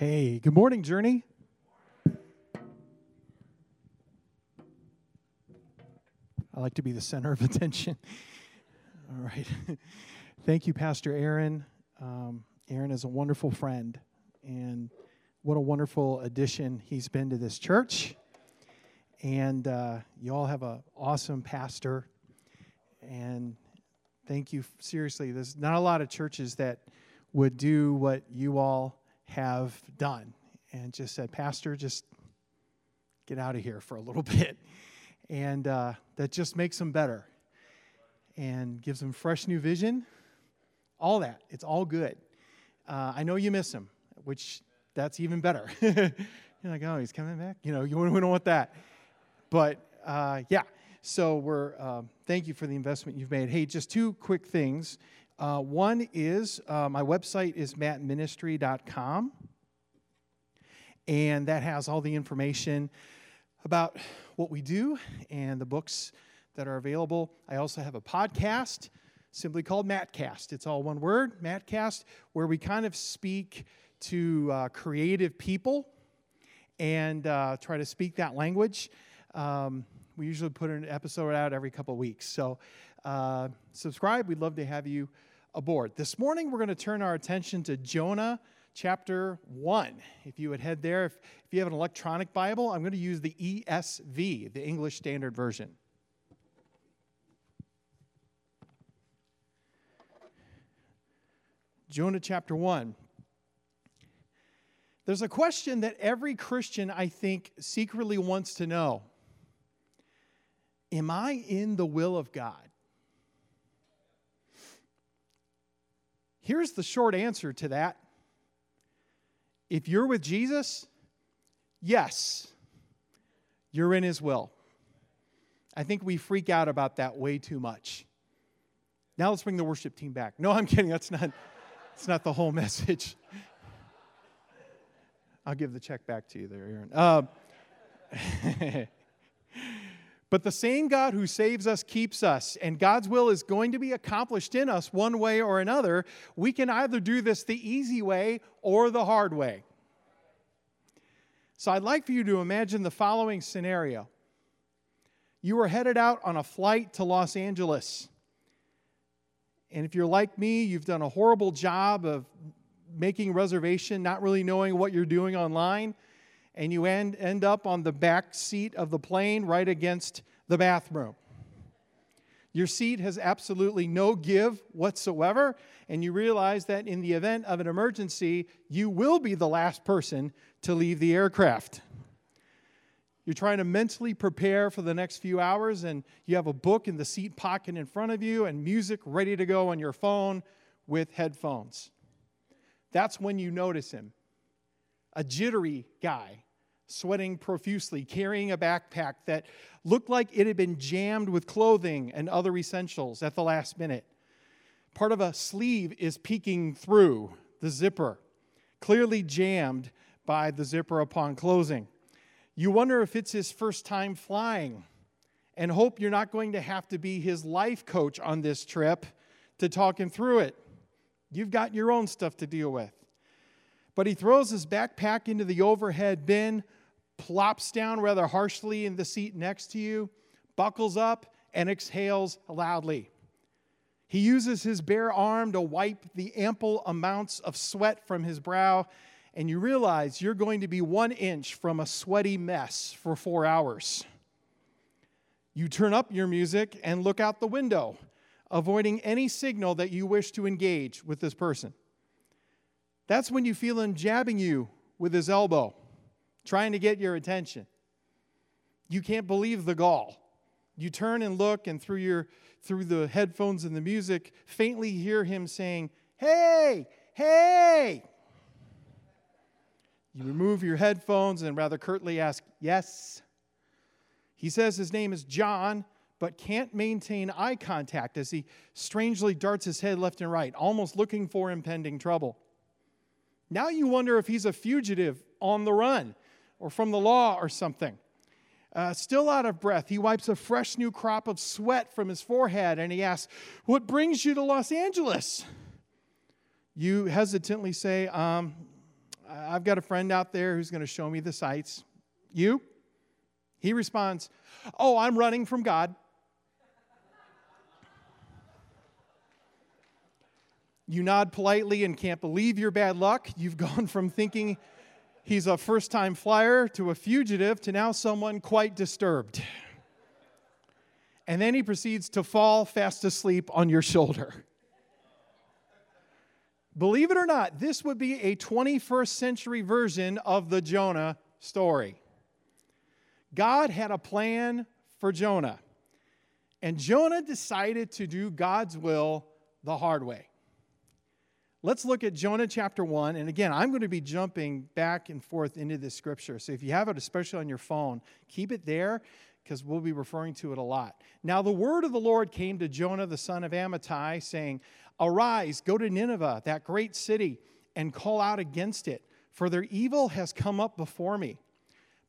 Hey, good morning, Journey. I like to be the center of attention. All right. Thank you, Pastor Aaron. Um, Aaron is a wonderful friend, and what a wonderful addition he's been to this church. And uh, you all have an awesome pastor. And thank you. Seriously, there's not a lot of churches that would do what you all have done and just said, Pastor, just get out of here for a little bit. And uh, that just makes them better and gives them fresh new vision. All that. It's all good. Uh, I know you miss him, which that's even better. You're like, oh, he's coming back? You know, you don't want that. But uh, yeah, so we're, uh, thank you for the investment you've made. Hey, just two quick things. Uh, one is uh, my website is mattministry.com, and that has all the information about what we do and the books that are available. I also have a podcast simply called Mattcast. It's all one word, Mattcast, where we kind of speak to uh, creative people and uh, try to speak that language. Um, we usually put an episode out every couple of weeks. So uh, subscribe. We'd love to have you aboard. This morning, we're going to turn our attention to Jonah chapter 1. If you would head there, if, if you have an electronic Bible, I'm going to use the ESV, the English Standard Version. Jonah chapter 1. There's a question that every Christian, I think, secretly wants to know Am I in the will of God? Here's the short answer to that. If you're with Jesus, yes, you're in his will. I think we freak out about that way too much. Now let's bring the worship team back. No, I'm kidding. That's not that's not the whole message. I'll give the check back to you there, Aaron. Uh, But the same God who saves us keeps us, and God's will is going to be accomplished in us one way or another. We can either do this the easy way or the hard way. So I'd like for you to imagine the following scenario you are headed out on a flight to Los Angeles. And if you're like me, you've done a horrible job of making reservation, not really knowing what you're doing online and you end, end up on the back seat of the plane right against the bathroom. Your seat has absolutely no give whatsoever, and you realize that in the event of an emergency, you will be the last person to leave the aircraft. You're trying to mentally prepare for the next few hours, and you have a book in the seat pocket in front of you and music ready to go on your phone with headphones. That's when you notice him a jittery guy, sweating profusely, carrying a backpack that looked like it had been jammed with clothing and other essentials at the last minute. Part of a sleeve is peeking through the zipper, clearly jammed by the zipper upon closing. You wonder if it's his first time flying and hope you're not going to have to be his life coach on this trip to talk him through it. You've got your own stuff to deal with. But he throws his backpack into the overhead bin, plops down rather harshly in the seat next to you, buckles up, and exhales loudly. He uses his bare arm to wipe the ample amounts of sweat from his brow, and you realize you're going to be one inch from a sweaty mess for four hours. You turn up your music and look out the window, avoiding any signal that you wish to engage with this person. That's when you feel him jabbing you with his elbow, trying to get your attention. You can't believe the gall. You turn and look, and through, your, through the headphones and the music, faintly hear him saying, Hey, hey! You remove your headphones and rather curtly ask, Yes. He says his name is John, but can't maintain eye contact as he strangely darts his head left and right, almost looking for impending trouble. Now you wonder if he's a fugitive on the run or from the law or something. Uh, still out of breath, he wipes a fresh new crop of sweat from his forehead and he asks, What brings you to Los Angeles? You hesitantly say, um, I've got a friend out there who's going to show me the sights. You? He responds, Oh, I'm running from God. You nod politely and can't believe your bad luck. You've gone from thinking he's a first time flyer to a fugitive to now someone quite disturbed. And then he proceeds to fall fast asleep on your shoulder. Believe it or not, this would be a 21st century version of the Jonah story. God had a plan for Jonah, and Jonah decided to do God's will the hard way. Let's look at Jonah chapter 1. And again, I'm going to be jumping back and forth into this scripture. So if you have it, especially on your phone, keep it there because we'll be referring to it a lot. Now, the word of the Lord came to Jonah, the son of Amittai, saying, Arise, go to Nineveh, that great city, and call out against it, for their evil has come up before me.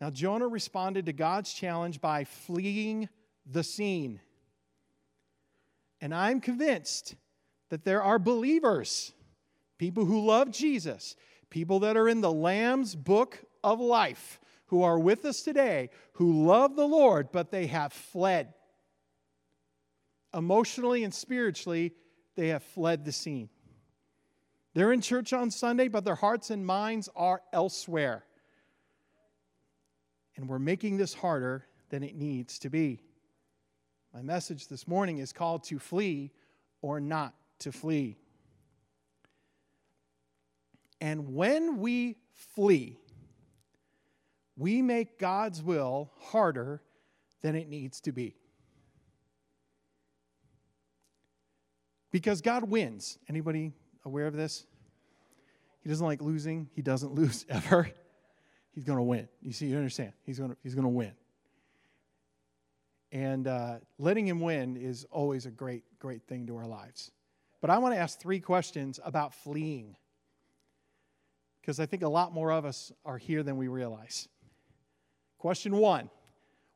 Now, Jonah responded to God's challenge by fleeing the scene. And I'm convinced that there are believers, people who love Jesus, people that are in the Lamb's book of life, who are with us today, who love the Lord, but they have fled. Emotionally and spiritually, they have fled the scene. They're in church on Sunday, but their hearts and minds are elsewhere and we're making this harder than it needs to be. My message this morning is called to flee or not to flee. And when we flee, we make God's will harder than it needs to be. Because God wins. Anybody aware of this? He doesn't like losing. He doesn't lose ever he's going to win. You see, you understand? He's going to, he's going to win. And uh, letting him win is always a great, great thing to our lives. But I want to ask three questions about fleeing. Because I think a lot more of us are here than we realize. Question one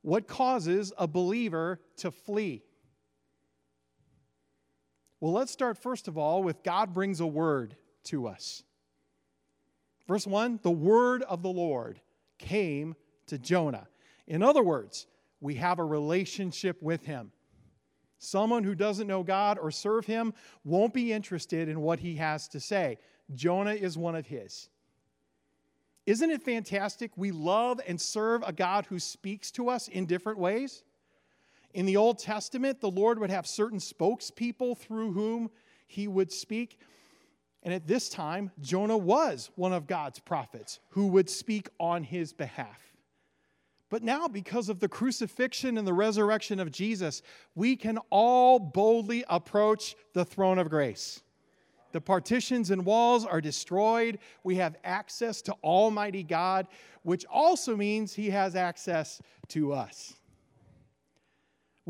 What causes a believer to flee? Well, let's start first of all with God brings a word to us. Verse 1 The word of the Lord came to Jonah. In other words, we have a relationship with him. Someone who doesn't know God or serve him won't be interested in what he has to say. Jonah is one of his. Isn't it fantastic? We love and serve a God who speaks to us in different ways. In the Old Testament, the Lord would have certain spokespeople through whom he would speak. And at this time, Jonah was one of God's prophets who would speak on his behalf. But now, because of the crucifixion and the resurrection of Jesus, we can all boldly approach the throne of grace. The partitions and walls are destroyed. We have access to Almighty God, which also means He has access to us.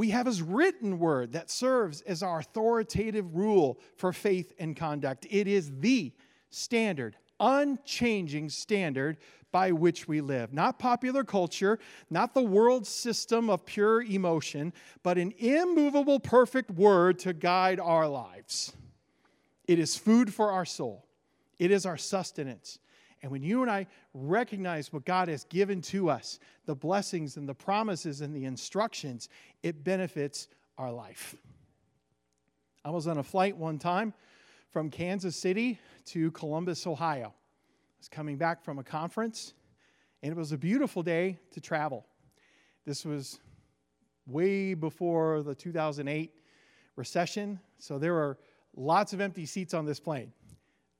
We have his written word that serves as our authoritative rule for faith and conduct. It is the standard, unchanging standard by which we live. Not popular culture, not the world system of pure emotion, but an immovable, perfect word to guide our lives. It is food for our soul, it is our sustenance. And when you and I recognize what God has given to us, the blessings and the promises and the instructions, it benefits our life. I was on a flight one time from Kansas City to Columbus, Ohio. I was coming back from a conference, and it was a beautiful day to travel. This was way before the 2008 recession. So there were lots of empty seats on this plane.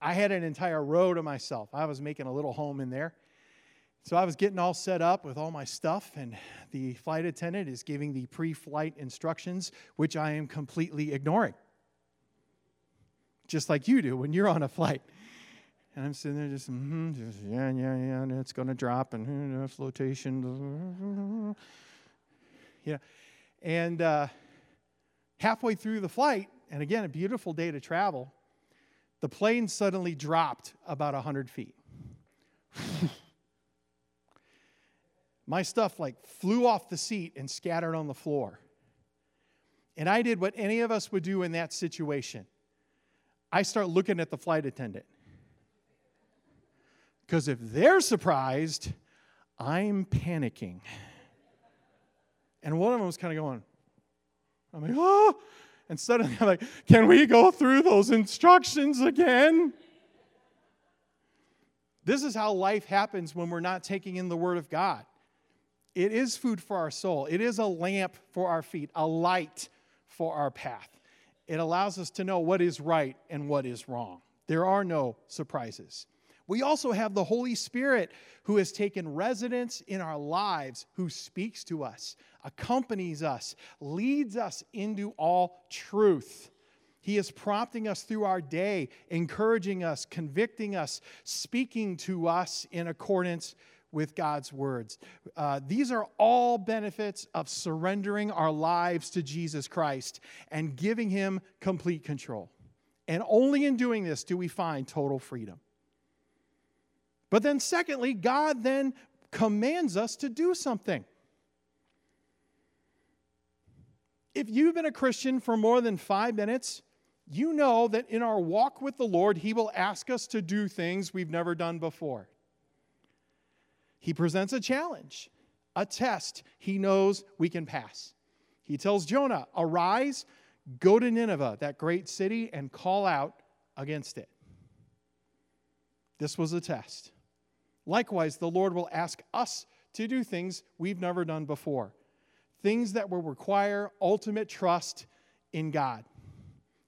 I had an entire row to myself. I was making a little home in there. So I was getting all set up with all my stuff, and the flight attendant is giving the pre flight instructions, which I am completely ignoring. Just like you do when you're on a flight. And I'm sitting there just, mm-hmm, just yeah, yeah, yeah, and it's going to drop, and know, flotation. Yeah. And uh, halfway through the flight, and again, a beautiful day to travel, the plane suddenly dropped about 100 feet. My stuff like flew off the seat and scattered on the floor. And I did what any of us would do in that situation. I start looking at the flight attendant. Because if they're surprised, I'm panicking. And one of them was kind of going, I'm like, oh. And suddenly I'm like, can we go through those instructions again? This is how life happens when we're not taking in the Word of God. It is food for our soul, it is a lamp for our feet, a light for our path. It allows us to know what is right and what is wrong. There are no surprises. We also have the Holy Spirit who has taken residence in our lives, who speaks to us, accompanies us, leads us into all truth. He is prompting us through our day, encouraging us, convicting us, speaking to us in accordance with God's words. Uh, these are all benefits of surrendering our lives to Jesus Christ and giving Him complete control. And only in doing this do we find total freedom. But then, secondly, God then commands us to do something. If you've been a Christian for more than five minutes, you know that in our walk with the Lord, He will ask us to do things we've never done before. He presents a challenge, a test He knows we can pass. He tells Jonah, Arise, go to Nineveh, that great city, and call out against it. This was a test. Likewise, the Lord will ask us to do things we've never done before, things that will require ultimate trust in God.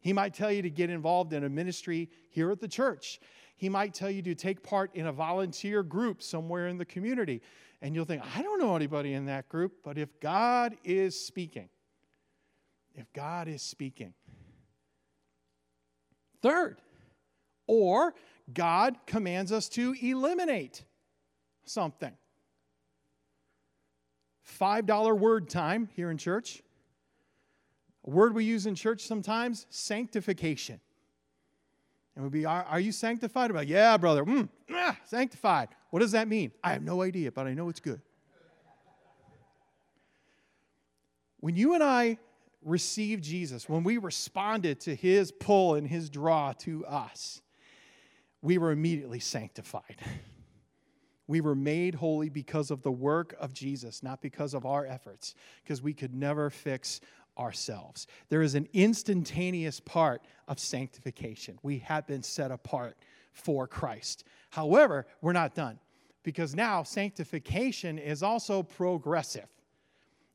He might tell you to get involved in a ministry here at the church. He might tell you to take part in a volunteer group somewhere in the community. And you'll think, I don't know anybody in that group. But if God is speaking, if God is speaking. Third, or God commands us to eliminate something. $5 word time here in church. A word we use in church sometimes sanctification. And we'd be, are, are you sanctified? About, yeah, brother, mm, ah, sanctified. What does that mean? I have no idea, but I know it's good. When you and I received Jesus, when we responded to his pull and his draw to us, we were immediately sanctified. We were made holy because of the work of Jesus, not because of our efforts, because we could never fix ourselves. There is an instantaneous part of sanctification. We have been set apart for Christ. However, we're not done because now sanctification is also progressive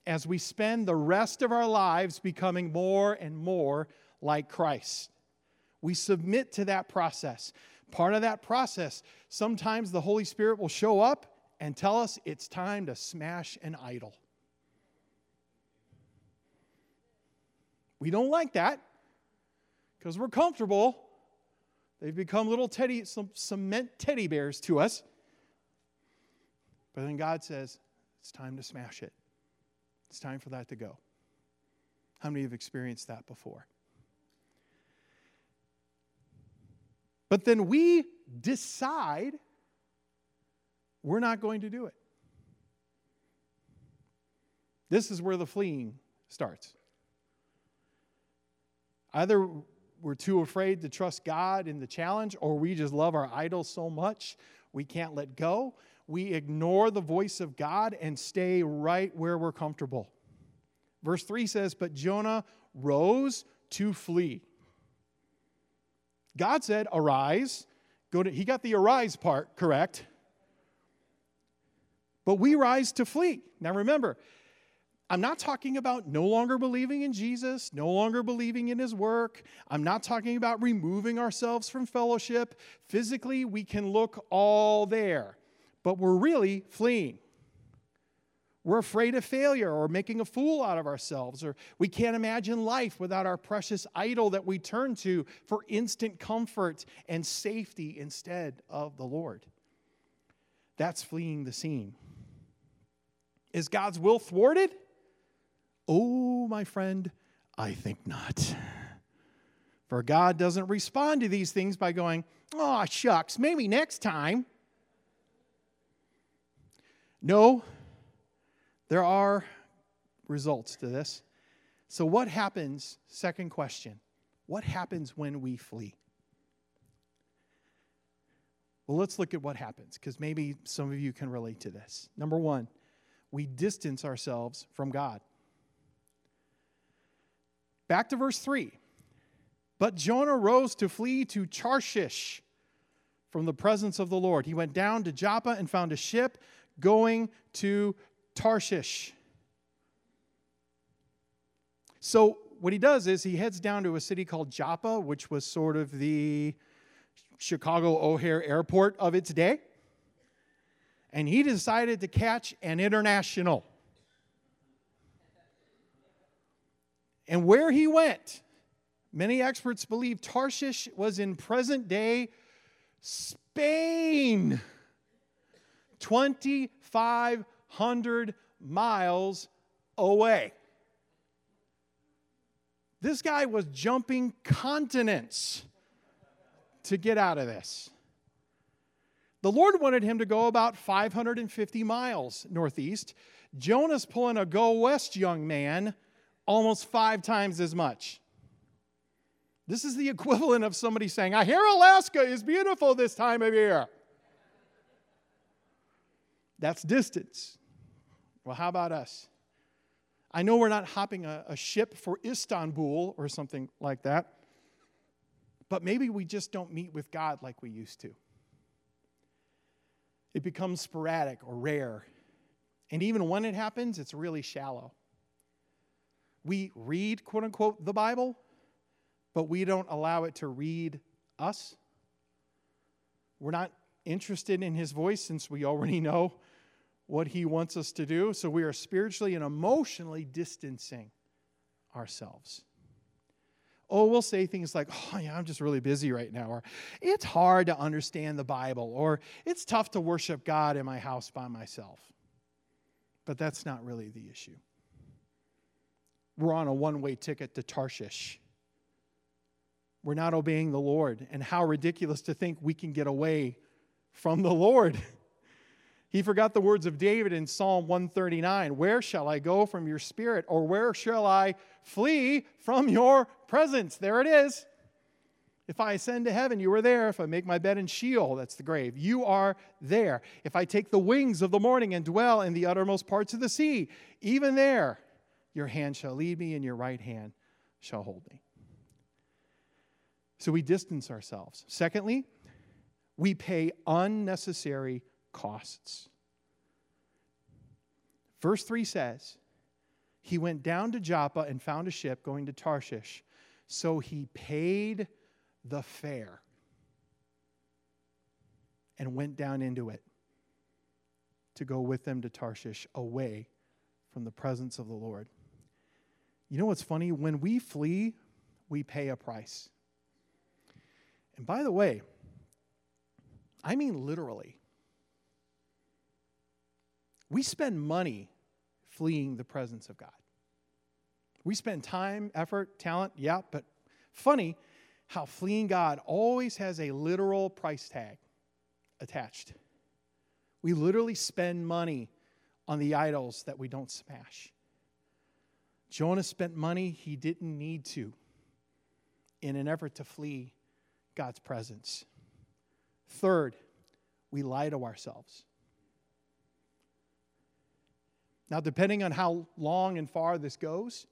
as we spend the rest of our lives becoming more and more like Christ. We submit to that process. Part of that process, sometimes the Holy Spirit will show up and tell us it's time to smash an idol. We don't like that because we're comfortable. They've become little teddy, cement teddy bears to us. But then God says, it's time to smash it. It's time for that to go. How many have experienced that before? But then we decide we're not going to do it. This is where the fleeing starts. Either we're too afraid to trust God in the challenge, or we just love our idols so much we can't let go. We ignore the voice of God and stay right where we're comfortable. Verse 3 says, But Jonah rose to flee. God said, Arise. Go to, he got the arise part correct. But we rise to flee. Now remember, I'm not talking about no longer believing in Jesus, no longer believing in his work. I'm not talking about removing ourselves from fellowship. Physically, we can look all there, but we're really fleeing. We're afraid of failure or making a fool out of ourselves, or we can't imagine life without our precious idol that we turn to for instant comfort and safety instead of the Lord. That's fleeing the scene. Is God's will thwarted? Oh, my friend, I think not. For God doesn't respond to these things by going, oh, shucks, maybe next time. No, there are results to this. So, what happens? Second question What happens when we flee? Well, let's look at what happens because maybe some of you can relate to this. Number one, we distance ourselves from God. Back to verse 3. But Jonah rose to flee to Tarshish from the presence of the Lord. He went down to Joppa and found a ship going to Tarshish. So, what he does is he heads down to a city called Joppa, which was sort of the Chicago O'Hare Airport of its day. And he decided to catch an international. And where he went, many experts believe Tarshish was in present day Spain, 2,500 miles away. This guy was jumping continents to get out of this. The Lord wanted him to go about 550 miles northeast. Jonah's pulling a go west young man almost five times as much. This is the equivalent of somebody saying, I hear Alaska is beautiful this time of year. That's distance. Well, how about us? I know we're not hopping a, a, ship for Istanbul or something like that, but maybe we just don't meet with God like we used to. It becomes sporadic or rare. And even when it happens, it's really shallow we read, quote unquote, the Bible, but we don't allow it to read us. We're not interested in his voice since we already know what he wants us to do. So we are spiritually and emotionally distancing ourselves. Oh, we'll say things like, oh, yeah, I'm just really busy right now, or it's hard to understand the Bible, or it's tough to worship God in my house by myself. But that's not really the issue we're on a one way ticket to Tarshish. We're not obeying the Lord. And how ridiculous to think we can get away from the Lord. He forgot the words of David in Psalm 139 Where shall I go from your spirit? Or where shall I flee from your presence? There it is. If I ascend to heaven, you are there. If I make my bed in Sheol, that's the grave, you are there. If I take the wings of the morning and dwell in the uttermost parts of the sea, even there your hand shall lead me, and your right hand shall hold me. So we distance ourselves. Secondly, we pay unnecessary costs. Verse 3 says, He went down to Joppa and found a ship going to Tarshish. So he paid the fare and went down into it to go with them to Tarshish away from the presence of the Lord. You know what's funny? When we flee, we pay a price. And by the way, I mean literally. We spend money fleeing the presence of God. We spend time, effort, talent, yeah, but funny how fleeing God always has a literal price tag attached. We literally spend money on the idols that we don't smash. Jonah spent money he didn't need to in an effort to flee God's presence. Third, we lie to ourselves. Now, depending on how long and far this goes,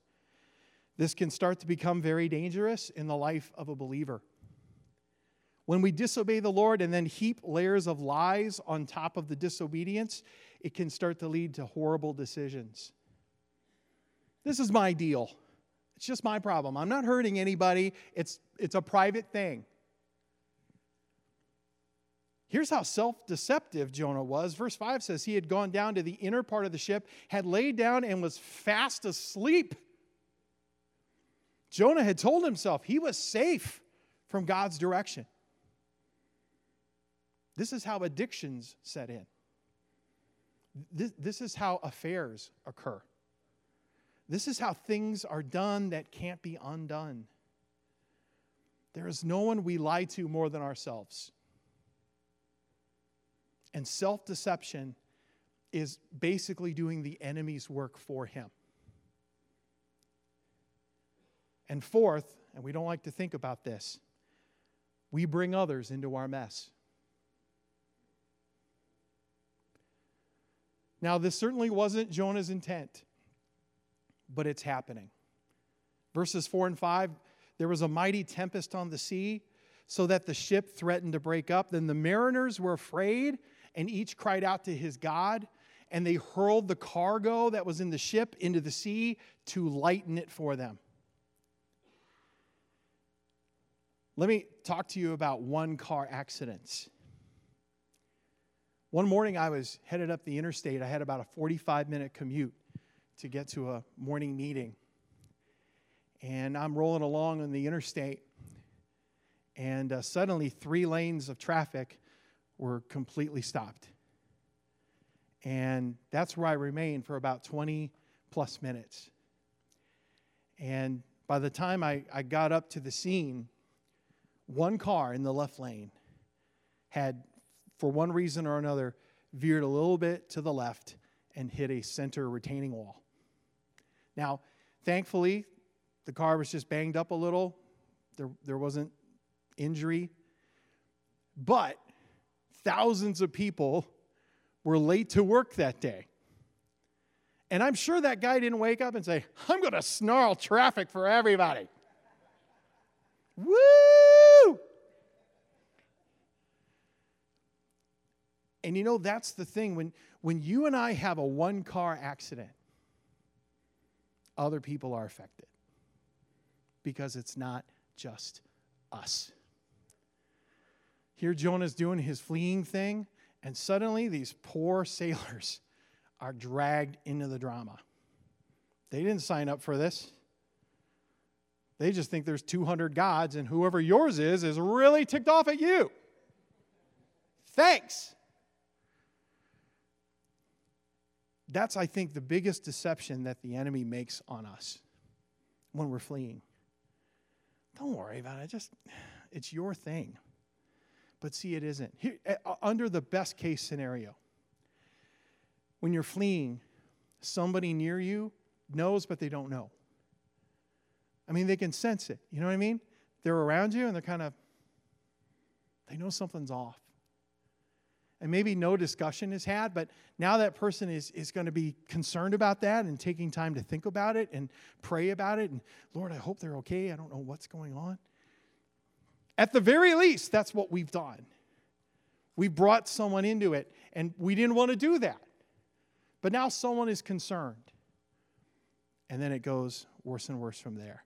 this can start to become very dangerous in the life of a believer. When we disobey the Lord and then heap layers of lies on top of the disobedience, it can start to lead to horrible decisions. This is my deal. It's just my problem. I'm not hurting anybody. It's, it's a private thing. Here's how self deceptive Jonah was. Verse 5 says he had gone down to the inner part of the ship, had laid down, and was fast asleep. Jonah had told himself he was safe from God's direction. This is how addictions set in. This, this is how affairs occur. This is how things are done that can't be undone. There is no one we lie to more than ourselves. And self deception is basically doing the enemy's work for him. And fourth, and we don't like to think about this, we bring others into our mess. Now, this certainly wasn't Jonah's intent, but it's happening. Verses 4 and 5 there was a mighty tempest on the sea, so that the ship threatened to break up. Then the mariners were afraid, and each cried out to his God, and they hurled the cargo that was in the ship into the sea to lighten it for them. Let me talk to you about one car accidents. One morning I was headed up the interstate. I had about a 45 minute commute to get to a morning meeting. And I'm rolling along on the interstate, and uh, suddenly three lanes of traffic were completely stopped. And that's where I remained for about 20 plus minutes. And by the time I, I got up to the scene, one car in the left lane had for one reason or another, veered a little bit to the left and hit a center retaining wall. Now, thankfully, the car was just banged up a little. There, there wasn't injury. But thousands of people were late to work that day. And I'm sure that guy didn't wake up and say, I'm going to snarl traffic for everybody. Woo! And you know, that's the thing. When, when you and I have a one car accident, other people are affected because it's not just us. Here, Jonah's doing his fleeing thing, and suddenly these poor sailors are dragged into the drama. They didn't sign up for this. They just think there's 200 gods, and whoever yours is is really ticked off at you. Thanks. That's, I think, the biggest deception that the enemy makes on us when we're fleeing. Don't worry about it. Just, it's your thing. But see, it isn't. Here, uh, under the best case scenario, when you're fleeing, somebody near you knows, but they don't know. I mean, they can sense it. You know what I mean? They're around you and they're kind of, they know something's off and maybe no discussion is had, but now that person is, is going to be concerned about that and taking time to think about it and pray about it. And Lord, I hope they're okay. I don't know what's going on. At the very least, that's what we've done. We brought someone into it, and we didn't want to do that. But now someone is concerned. And then it goes worse and worse from there.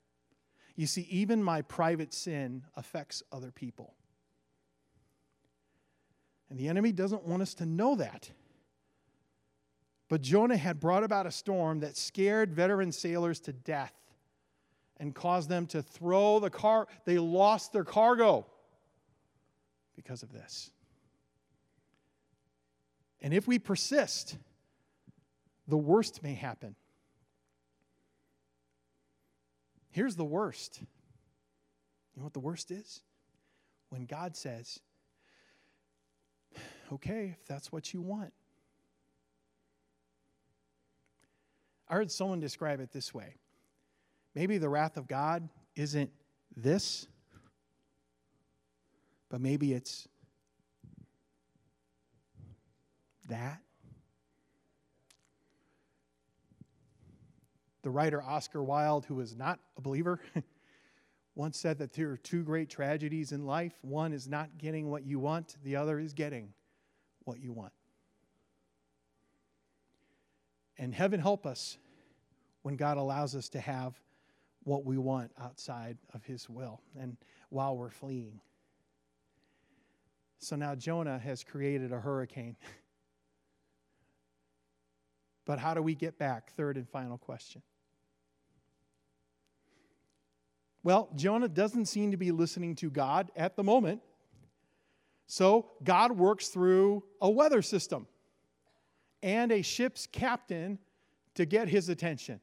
You see, even my private sin affects other people. And the enemy doesn't want us to know that. But Jonah had brought about a storm that scared veteran sailors to death and caused them to throw the car. They lost their cargo because of this. And if we persist, the worst may happen. Here's the worst. You know what the worst is? When God says, okay, if that's what you want. I heard someone describe it this way maybe the wrath of God isn't this, but maybe it's that. The writer Oscar Wilde, who was not a believer, once said that there are two great tragedies in life. One is not getting what you want, the other is getting what you want. And heaven help us when God allows us to have what we want outside of his will and while we're fleeing. So now Jonah has created a hurricane. but how do we get back? Third and final question. Well, Jonah doesn't seem to be listening to God at the moment. So God works through a weather system and a ship's captain to get his attention.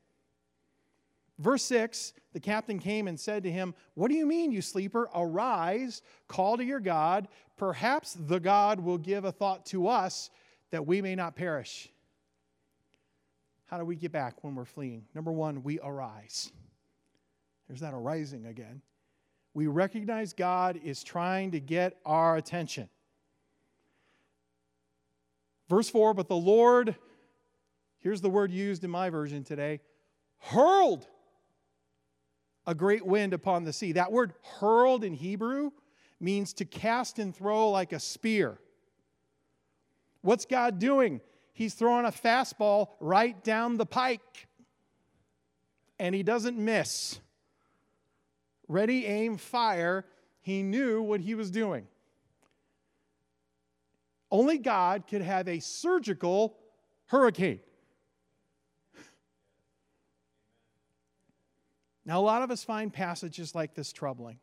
Verse 6 the captain came and said to him, What do you mean, you sleeper? Arise, call to your God. Perhaps the God will give a thought to us that we may not perish. How do we get back when we're fleeing? Number one, we arise. There's that arising again. We recognize God is trying to get our attention. Verse 4 But the Lord, here's the word used in my version today, hurled a great wind upon the sea. That word hurled in Hebrew means to cast and throw like a spear. What's God doing? He's throwing a fastball right down the pike, and he doesn't miss. Ready, aim, fire. He knew what he was doing. Only God could have a surgical hurricane. Now, a lot of us find passages like this troubling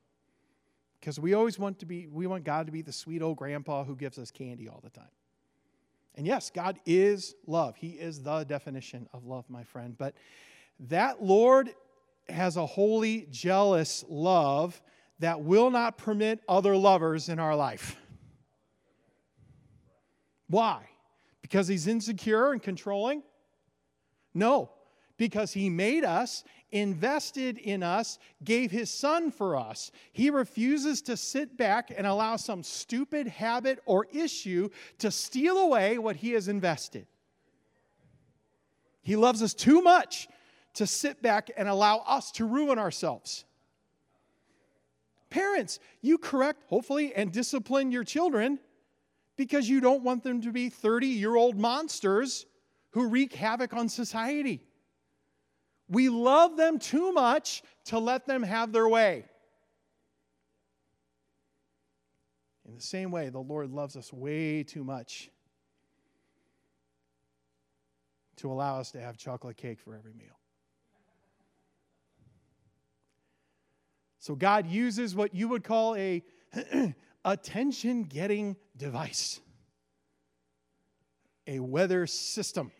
because we always want to be, we want God to be the sweet old grandpa who gives us candy all the time. And yes, God is love. He is the definition of love, my friend. But that Lord has a holy, jealous love that will not permit other lovers in our life. Why? Because he's insecure and controlling? No, because he made us, invested in us, gave his son for us. He refuses to sit back and allow some stupid habit or issue to steal away what he has invested. He loves us too much to sit back and allow us to ruin ourselves. Parents, you correct, hopefully, and discipline your children because you don't want them to be 30 year old monsters who wreak havoc on society. We love them too much to let them have their way. In the same way, the Lord loves us way too much to allow us to have chocolate cake for every meal. So God uses what you would call a attention getting device, a weather system.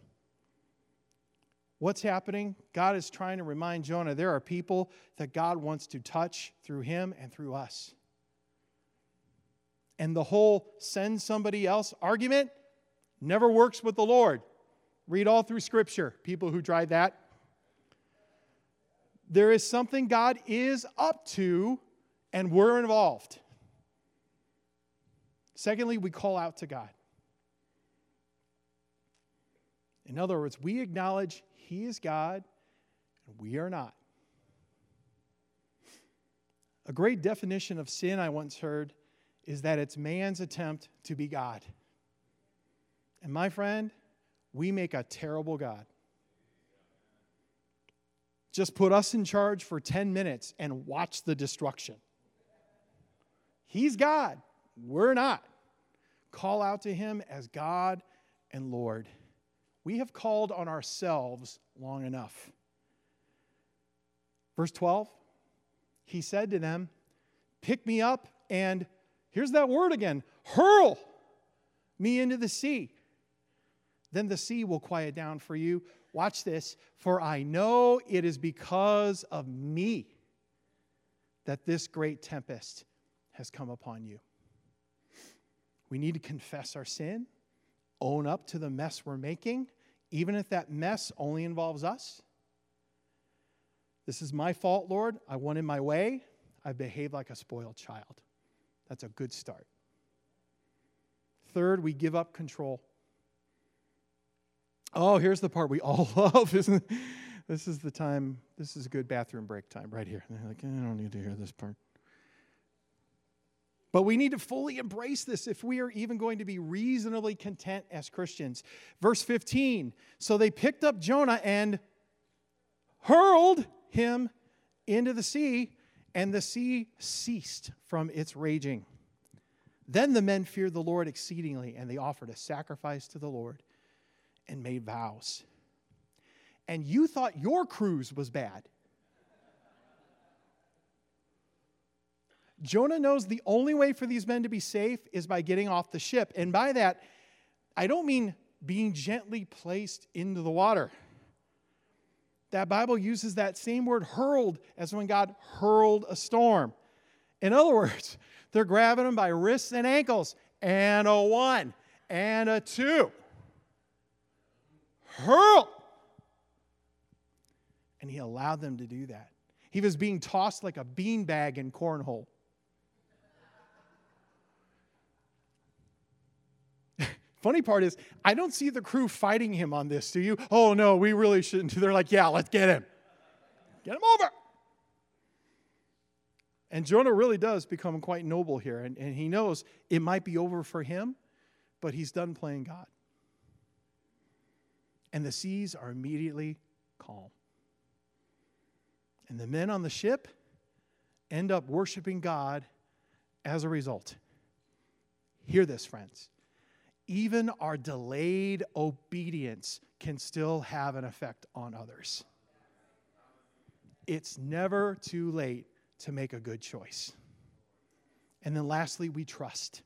What's happening? God is trying to remind Jonah there are people that God wants to touch through him and through us. And the whole send somebody else argument never works with the Lord. Read all through Scripture, people who tried that. There is something God is up to, and we're involved. Secondly, we call out to God. In other words, we acknowledge He is God and we are not. A great definition of sin I once heard is that it's man's attempt to be God. And my friend, we make a terrible God. Just put us in charge for 10 minutes and watch the destruction. He's God. We're not. Call out to him as God and Lord. We have called on ourselves long enough. Verse 12, he said to them, Pick me up and, here's that word again, hurl me into the sea. Then the sea will quiet down for you. Watch this, for I know it is because of me that this great tempest has come upon you. We need to confess our sin, own up to the mess we're making, even if that mess only involves us. This is my fault, Lord. I went in my way. I've behaved like a spoiled child. That's a good start. Third, we give up control. Oh, here's the part we all love, isn't it? This is the time, this is good bathroom break time right here. they're like, I don't need to hear this part. But we need to fully embrace this if we are even going to be reasonably content as Christians. Verse 15 So they picked up Jonah and hurled him into the sea, and the sea ceased from its raging. Then the men feared the Lord exceedingly, and they offered a sacrifice to the Lord and made vows. And you thought your cruise was bad. Jonah knows the only way for these men to be safe is by getting off the ship. And by that, I don't mean being gently placed into the water. That Bible uses that same word hurled as when God hurled a storm. In other words, they're grabbing them by wrists and ankles, and a one, and a two. Hurl! And he allowed them to do that. He was being tossed like a beanbag in cornhole. Funny part is, I don't see the crew fighting him on this, do you? Oh no, we really shouldn't. They're like, yeah, let's get him. Get him over. And Jonah really does become quite noble here, and, and he knows it might be over for him, but he's done playing God. And the seas are immediately calm. And the men on the ship end up worshiping God as a result. Hear this, friends even our delayed obedience can still have an effect on others. It's never too late to make a good choice. And then lastly, we trust.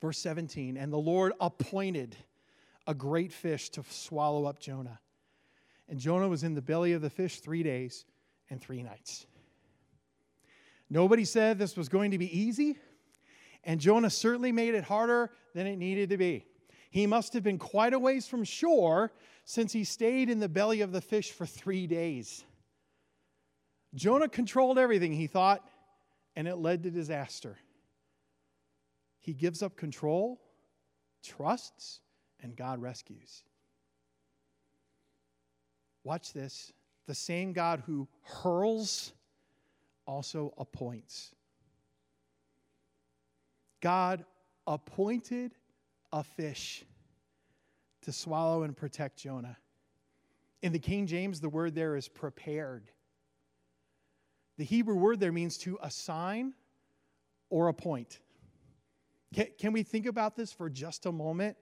Verse 17, and the Lord appointed a great fish to swallow up Jonah. And Jonah was in the belly of the fish three days and three nights. Nobody said this was going to be easy. And Jonah certainly made it harder than it needed to be. He must have been quite a ways from shore since he stayed in the belly of the fish for three days. Jonah controlled everything, he thought, and it led to disaster. He gives up control, trusts, and God rescues. Watch this. The same God who hurls also appoints. God appointed a fish to swallow and protect Jonah. In the King James, the word there is prepared. The Hebrew word there means to assign or appoint. Can, we think about this for just a moment?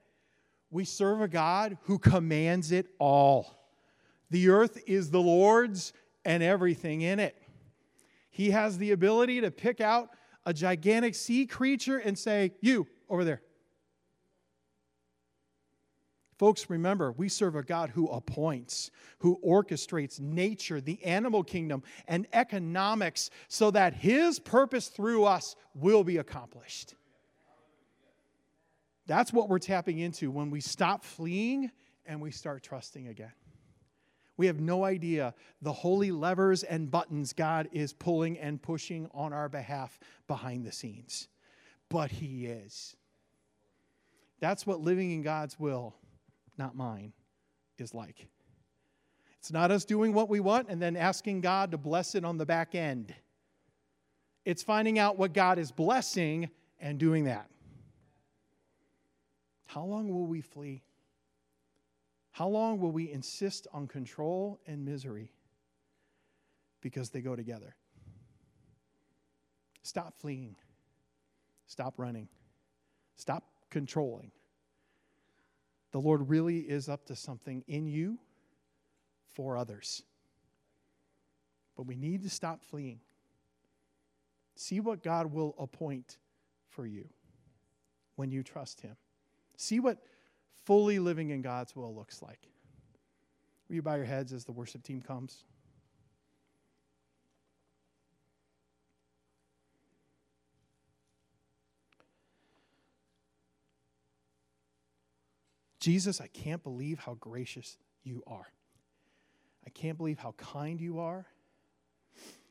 We serve a God who commands it all. The earth is the Lord's and everything in it. He has the ability to pick out a gigantic sea creature and say, You, over there. Folks, remember, we serve a God who appoints, who orchestrates nature, the animal kingdom, and economics so that his purpose through us will be accomplished. That's what we're tapping into when we stop fleeing and we start trusting again. We have no idea the holy levers and buttons God is pulling and pushing on our behalf behind the scenes. But He is. That's what living in God's will, not mine, is like. It's not us doing what we want and then asking God to bless it on the back end. It's finding out what God is blessing and doing that. How long will we flee? How long will we insist on control and misery? Because they go together. Stop fleeing. Stop running. Stop controlling. The Lord really is up to something in you for others. But we need to stop fleeing. See what God will appoint for you when you trust Him. See what fully living in God's will looks like. Will you bow your heads as the worship team comes? Jesus, I can't believe how gracious you are. I can't believe how kind you are.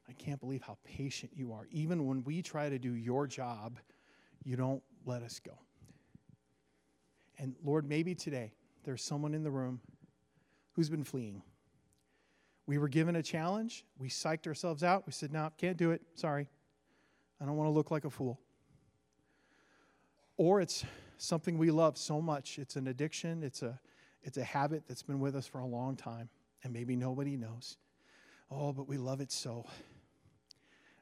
I can't believe how patient you are. Even when we try to do your job, you don't let us go. And Lord, maybe today there's someone in the room who's been fleeing. We were given a challenge. We psyched ourselves out. We said, no, can't do it. Sorry. I don't want to look like a fool. Or it's something we love so much. It's an addiction, it's a, it's a habit that's been with us for a long time. and maybe nobody knows. Oh, but we love it so.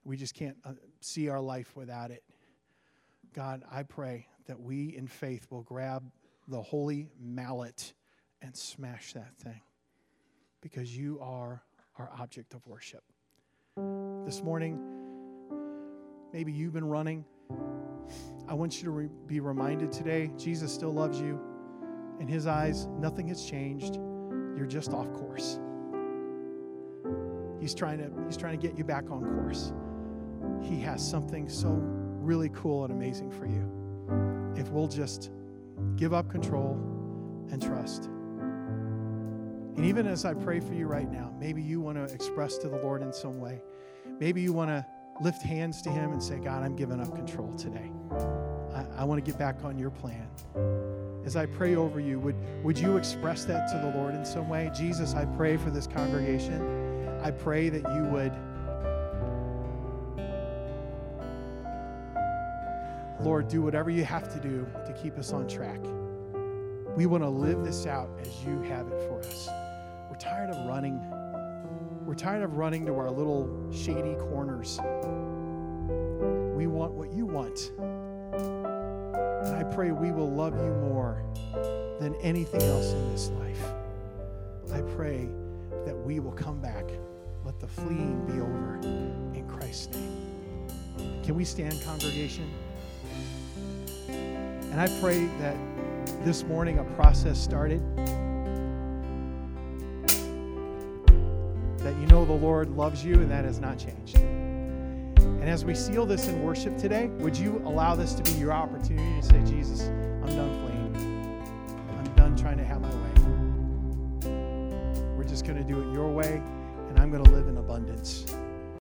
We just can't uh, see our life without it. God, I pray that we in faith will grab the holy mallet and smash that thing because you are our object of worship. This morning, maybe you've been running. I want you to re- be reminded today Jesus still loves you. In his eyes, nothing has changed. You're just off course. He's trying to, he's trying to get you back on course. He has something so really cool and amazing for you. If we'll just give up control and trust. And even as I pray for you right now, maybe you want to express to the Lord in some way. Maybe you want to lift hands to Him and say, God, I'm giving up control today. I, I want to get back on your plan. As I pray over you, would, would you express that to the Lord in some way? Jesus, I pray for this congregation. I pray that you would. Lord, do whatever you have to do to keep us on track. We want to live this out as you have it for us. We're tired of running. We're tired of running to our little shady corners. We want what you want. And I pray we will love you more than anything else in this life. I pray that we will come back. Let the fleeing be over in Christ's name. Can we stand, congregation? And I pray that this morning a process started. That you know the Lord loves you and that has not changed. And as we seal this in worship today, would you allow this to be your opportunity to say, Jesus, I'm done fleeing. I'm done trying to have my way. We're just going to do it your way, and I'm going to live in abundance.